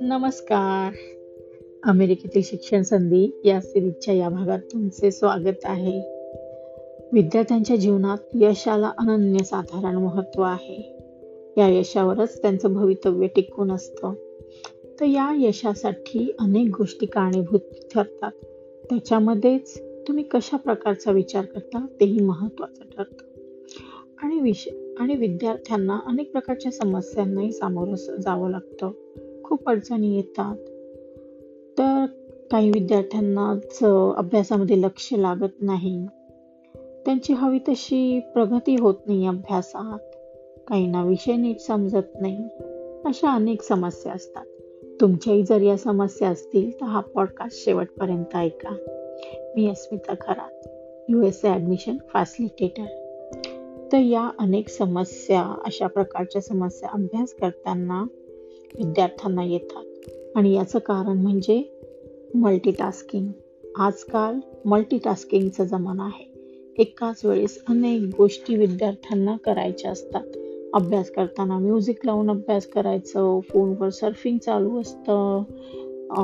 नमस्कार. अमेरिकेतील शिक्षण संधी या सिरीजच्या या भागात तुमचे स्वागत आहे. विद्यार्थ्यांच्या जीवनात यशाला अनन्यसाधारण महत्त्व आहे. या यशावरच त्यांचं भवितव्य टिकून असतं. तर या यशासाठी अनेक गोष्टी कारणीभूत ठरतात. त्याच्यामध्येच तुम्ही कशा प्रकारचा विचार करता तेही महत्वाचं ठरतं. आणि विषय आणि विद्यार्थ्यांना अनेक प्रकारच्या समस्यांनाही सामोरं जावं लागतं. खूप अडचणी येतात. तर काही विद्यार्थ्यांनाच अभ्यासामध्ये लक्ष लागत नाही. त्यांची हवी तशी प्रगती होत नाही अभ्यासात. काहींना विषय नीट समजत नाही. अशा अनेक समस्या असतात. तुमच्याही जर या समस्या असतील तर हा पॉडकास्ट शेवटपर्यंत ऐका. मी Asmita Kharat U S A admission facilitator तर या अनेक समस्या अशा प्रकारच्या समस्या अभ्यास करताना विद्यार्थ्यांना येतात. आणि याचं कारण म्हणजे मल्टीटास्किंग आजकाल मल्टीटास्किंगचा जमाना आहे. एकाच वेळेस अनेक गोष्टी विद्यार्थ्यांना करायच्या असतात. अभ्यास करताना म्युझिक लावून अभ्यास करायचं फोनवर सर्फिंग चालू असतं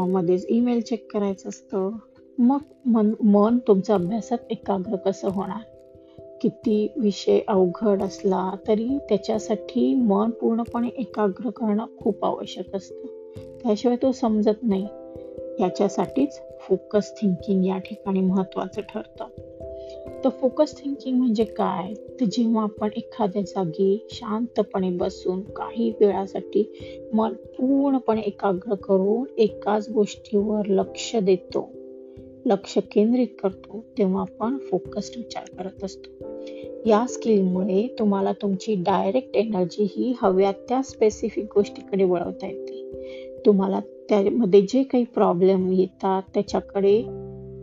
मध्येच ईमेल चेक करायचं असतं. मग मन मन तुमचं अभ्यासात एकाग्र कसं होणार? किती विषय अवघड असला तरी त्याच्यासाठी मन पूर्णपणे एकाग्र करणं खूप आवश्यक असतं. त्याशिवाय तो समजत नाही. याच्यासाठीच फोकस थिंकिंग या ठिकाणी महत्त्वाचं ठरतं. तर फोकस थिंकिंग म्हणजे काय? तर जेव्हा आपण एखाद्या जागी शांतपणे बसून काही वेळासाठी मन पूर्णपणे एकाग्र करून एकाच गोष्टीवर लक्ष देतो लक्ष केंद्रित करतो तेव्हा आपण फोकस्ड विचार करत असतो. या स्किलमुळे तुम्हाला तुमची डायरेक्ट एनर्जी ही हव्या त्या स्पेसिफिक गोष्टीकडे वळवता येते. तुम्हाला त्यामध्ये जे काही प्रॉब्लेम येतात त्याच्याकडे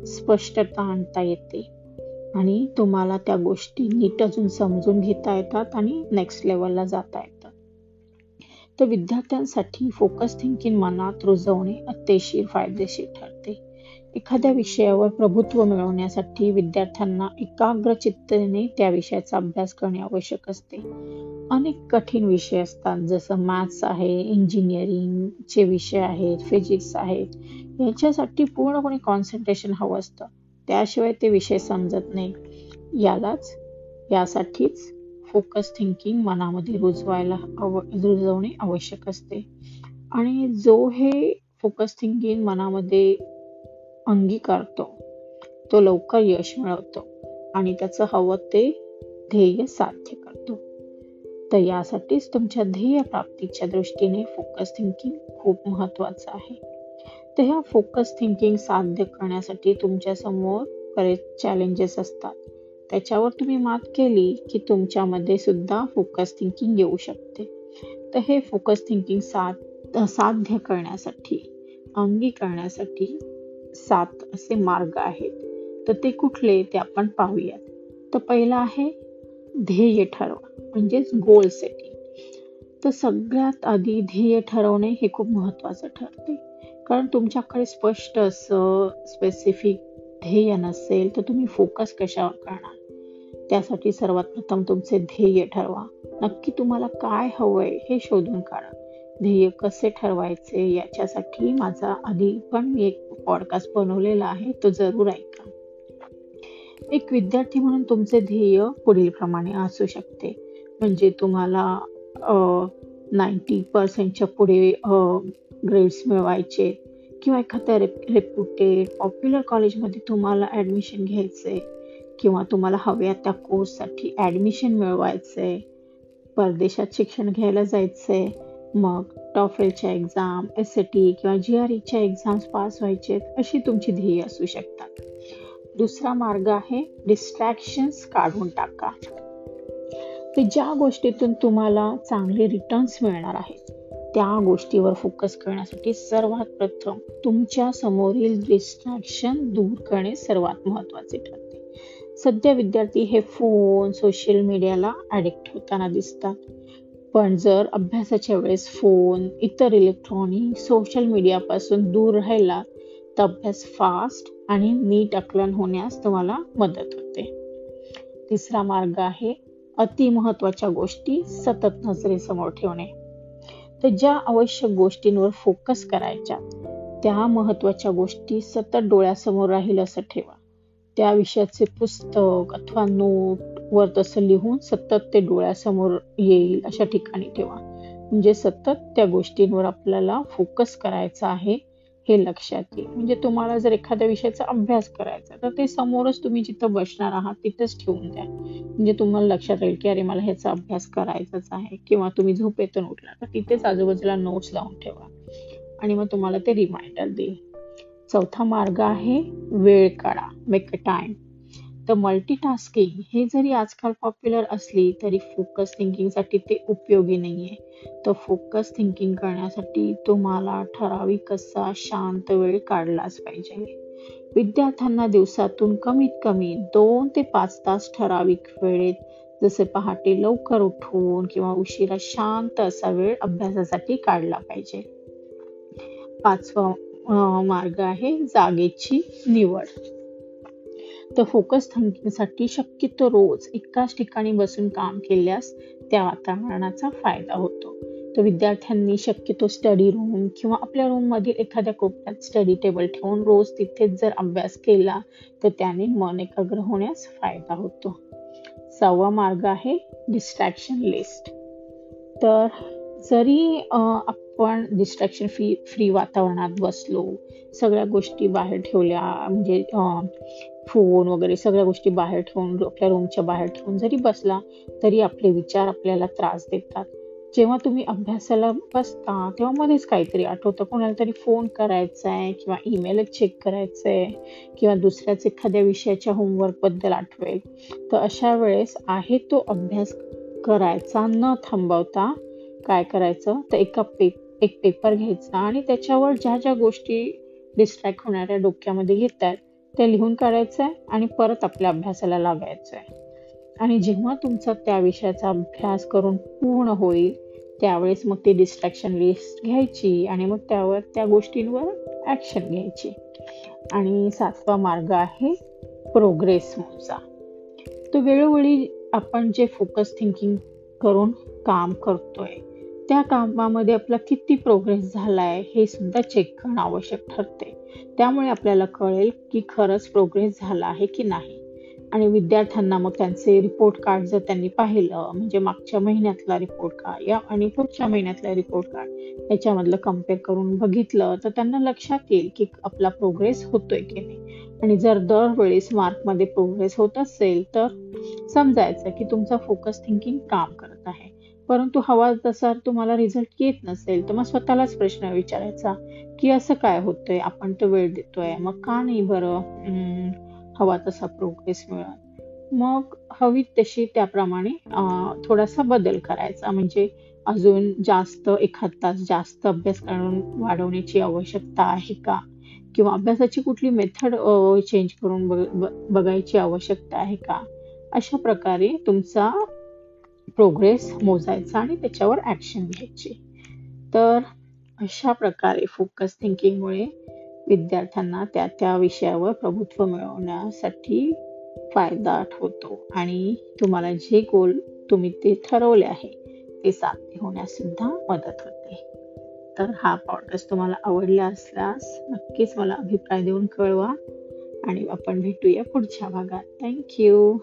स्पष्टता आणता येते. आणि तुम्हाला त्या गोष्टी नीट अजून समजून घेता येतात आणि नेक्स्ट लेवलला जाता येतात तर विद्यार्थ्यांसाठी फोकस थिंकिंग मनात रुजवणे अतिशय फायदेशीर ठरते. एखाद्या विषयावर प्रभुत्व मिळवण्यासाठी विद्यार्थ्यांना एकाग्र चित्तने त्या विषयाचा अभ्यास करणे आवश्यक असते. अनेक कठीण विषय असतात जसं मॅथ्स आहे इंजिनिअरिंगचे विषय आहेत फिजिक्स आहेत याच्यासाठी पूर्णपणे कॉन्सन्ट्रेशन हवं असतं. त्याशिवाय ते विषय समजत नाही. यालाच यासाठीच फोकस थिंकिंग मनामध्ये रुजवायला आव रुजवणे आवश्यक असते. आणि जो हे फोकस थिंकिंग मनामध्ये अंगीकारतो. तो लवकर यश मिळवतो आणि त्याचं हवं ते ध्येय साध्य करतो. तर यासाठीच तुमच्या ध्येय प्राप्तीच्या दृष्टीने फोकस थिंकिंग खूप महत्वाचं आहे. तर ह्या फोकस थिंकिंग साध्य करण्यासाठी तुमच्यासमोर बरेच चॅलेंजेस असतात. त्याच्यावर तुम्ही मात केली की तुमच्यामध्ये सुद्धा फोकस थिंकिंग येऊ शकते. तर हे फोकस थिंकिंग साध साध्य करण्यासाठी अंगी करण्यासाठी सात असे मार्ग आहेत. तर ते कुठले ते आपण पाहूयात. तर पहिला आहे ध्येय ठरवा म्हणजेच गोल सेटिंग तर सगळ्यात आधी ध्येय ठरवणे हे खूप महत्त्वाचं ठरते. कारण तुमच्याकडे स्पष्ट असं स्पेसिफिक ध्येय नसेल तर तुम्ही फोकस कशावर करणार? त्यासाठी सर्वात प्रथम तुमचे ध्येय ठरवा. नक्की तुम्हाला काय हवंय हे शोधून काढा. ध्येय कसे ठरवायचे याच्यासाठी माझा आधी पण मी एक पॉडकास्ट बनवलेला आहे तो जरूर ऐका. एक विद्यार्थी म्हणून तुमचे ध्येय पुढील प्रमाणे असू शकते. म्हणजे तुम्हाला नाईन्टी पर्सेंटच्या पुढे ग्रेड्स मिळवायचे किंवा एखाद्या रेप रेप्युटेड पॉप्युलर कॉलेजमध्ये तुम्हाला ॲडमिशन घ्यायचे किंवा तुम्हाला हव्या त्या कोर्ससाठी ॲडमिशन मिळवायचे. परदेशात शिक्षण घ्यायला जायचं. आहे मग टॉफेलच्या एक्झाम एस ए टी किंवा जी आर ईच्या एक्झाम्स पास व्हायचे अशी तुमची ध्येय असू शकतात. दुसरा मार्ग आहे डिस्ट्रॅक्शन्स काढून टाका. ते ज्या गोष्टीतून तुम्हाला चांगले रिटर्न्स मिळणार आहेत त्या गोष्टीवर फोकस करण्यासाठी सर्वात प्रथम तुमच्या समोरील डिस्ट्रॅक्शन दूर करणे सर्वात महत्त्वाचे ठरते. सध्या विद्यार्थी हे फोन सोशल मीडियाला ॲडिक्ट होताना दिसतात. पण जर अभ्यासाच्या वेळेस फोन इतर इलेक्ट्रॉनिक सोशल मीडियापासून दूर राहिला तर अभ्यास फास्ट आणि नीट आकलन होण्यास तुम्हाला मदत होते. तिसरा मार्ग आहे अति महत्त्वाच्या गोष्टी सतत नजरेसमोर ठेवणे. तर ज्या आवश्यक गोष्टींवर फोकस करायच्या त्या महत्त्वाच्या गोष्टी सतत डोळ्यासमोर राहील असं ठेवा. त्या विषयाचे पुस्तक अथवा नोट वर तसं लिहून सतत ते डोळ्यासमोर येईल अशा ठिकाणी ठेवा. म्हणजे सतत त्या गोष्टींवर आपल्याला फोकस करायचा आहे हे लक्षात येईल. म्हणजे तुम्हाला जर एखाद्या विषयाचा अभ्यास करायचा तर ते समोरच तुम्ही जिथं बसणार आहात तिथंच ठेवून द्या. म्हणजे तुम्हाला लक्षात येईल की अरे मला ह्याचा अभ्यास करायचाच आहे किंवा तुम्ही झोपेतून उठला तर तिथेच आजूबाजूला नोट्स लावून ठेवा. आणि मग तुम्हाला ते रिमाइंडर देईल. चौथा मार्ग आहे वेळ काढा. मेक अ टाइम तर मल्टीटास्किंग हे जरी आजकाल पॉप्युलर असली तरी फोकस थिंकिंगसाठी ते उपयोगी नाहीये. तर फोकस थिंकिंग करण्यासाठी तुम्हाला ठराविक असा शांत वेळ काढलाच पाहिजे. विद्यार्थ्यांना दिवसातून कमीत कमी दोन ते पाच तास ठराविक वेळेत जसे पहाटे लवकर उठून किंवा उशिरा शांत असा वेळ अभ्यासासाठी काढला पाहिजे. पाचवा मार्ग आहे जागेची निवड. तर फोकस थिंकिंगसाठी शक्यतो रोज एकाच ठिकाणी बसून काम केल्यास त्या वातावरणाचा फायदा होतो. तर विद्यार्थ्यांनी शक्यतो स्टडी रूम किंवा आपल्या रूममधील एखाद्या कोपऱ्यात स्टडी टेबल ठेवून रोज तिथेच जर अभ्यास केला तर त्याने मन एकाग्र होण्यास फायदा होतो. सहावा मार्ग आहे डिस्ट्रॅक्शन लिस्ट तर जरी आपण डिस्ट्रॅक्शन फ्री फ्री वातावरणात बसलो. सगळ्या गोष्टी बाहेर ठेवल्या. म्हणजे फोन वगैरे सगळ्या गोष्टी बाहेर ठेवून आपल्या रूमच्या बाहेर ठेवून जरी बसला तरी आपले विचार आपल्याला त्रास देतात. जेव्हा तुम्ही अभ्यासाला बसता तेव्हा मध्येच काहीतरी आठवतं. कोणाला तरी फोन करायचा आहे किंवा ईमेलच चेक करायचं आहे किंवा दुसऱ्याच एखाद्या विषयाच्या होमवर्कबद्दल आठवेल. तर अशा वेळेस आहे तो अभ्यास करायचा न थांबवता काय करायचं? तर एका पे एक पेपर घ्यायचा आणि त्याच्यावर ज्या ज्या गोष्टी डिस्ट्रॅक्ट होणाऱ्या डोक्यामध्ये घेत आहेत त्या लिहून काढायचं आहे आणि परत आपल्या अभ्यासाला लागायचं आहे आणि जेव्हा तुमचा त्या विषयाचा अभ्यास करून पूर्ण होईल त्यावेळेस मग ती डिस्ट्रॅक्शन लिस्ट घ्यायची आणि मग त्यावर त्या गोष्टींवर ॲक्शन घ्यायची. आणि सातवा मार्ग आहे प्रोग्रेस मोजा तो वेळोवेळी आपण जे फोकस थिंकिंग करून काम करतोय त्या कामामध्ये आपला किती प्रोग्रेस झालाय हे सुद्धा चेक करणं आवश्यक ठरते त्यामुळे आपल्याला कळेल की खरंच प्रोग्रेस झाला आहे की नाही. आणि विद्यार्थ्यांना मग त्यांचे रिपोर्ट कार्ड जर त्यांनी पाहिलं म्हणजे मागच्या महिन्यातला रिपोर्ट कार्ड या आणि पुढच्या महिन्यातला रिपोर्ट कार्ड याच्यामधलं कंपेअर करून बघितलं तर त्यांना लक्षात येईल की आपला प्रोग्रेस होतोय की नाही. आणि जर दरवेळेस मार्कमध्ये प्रोग्रेस होत असेल तर समजायचं की तुमचा फोकस थिंकिंग काम करत आहे. परंतु हवा तसा तुम्हाला रिझल्ट येत नसेल तर मग स्वतःलाच प्रश्न विचारायचा की असं काय होतंय? आपण तर वेळ देतोय. मग का नाही बरं? हवा तसा प्रोग्रेस मिळत. मग हवी तशी त्याप्रमाणे थोडासा बदल करायचा. म्हणजे अजून जास्त एखाद तास जास्त अभ्यास करून वाढवण्याची आवश्यकता आहे का? किंवा अभ्यासाची कुठली मेथड चेंज करून बघायची आवश्यकता आहे का? अशा प्रकारे तुमचा प्रोग्रेस मोजायचा आणि त्याच्यावर ऍक्शन घ्यायची. तर अशा प्रकारे फोकस थिंकिंगमुळे विद्यार्थ्यांना त्या त्या विषयावर प्रभुत्व मिळवण्यासाठी फायदा होतो आणि तुम्हाला जे गोल तुम्ही ते ठरवले आहे ते साध्य होण्यास सुद्धा मदत होते. तर हा पॉडकास्ट तुम्हाला आवडला असल्यास नक्कीच मला अभिप्राय देऊन कळवा. आणि आपण भेटूया पुढच्या भागात. थँक्यू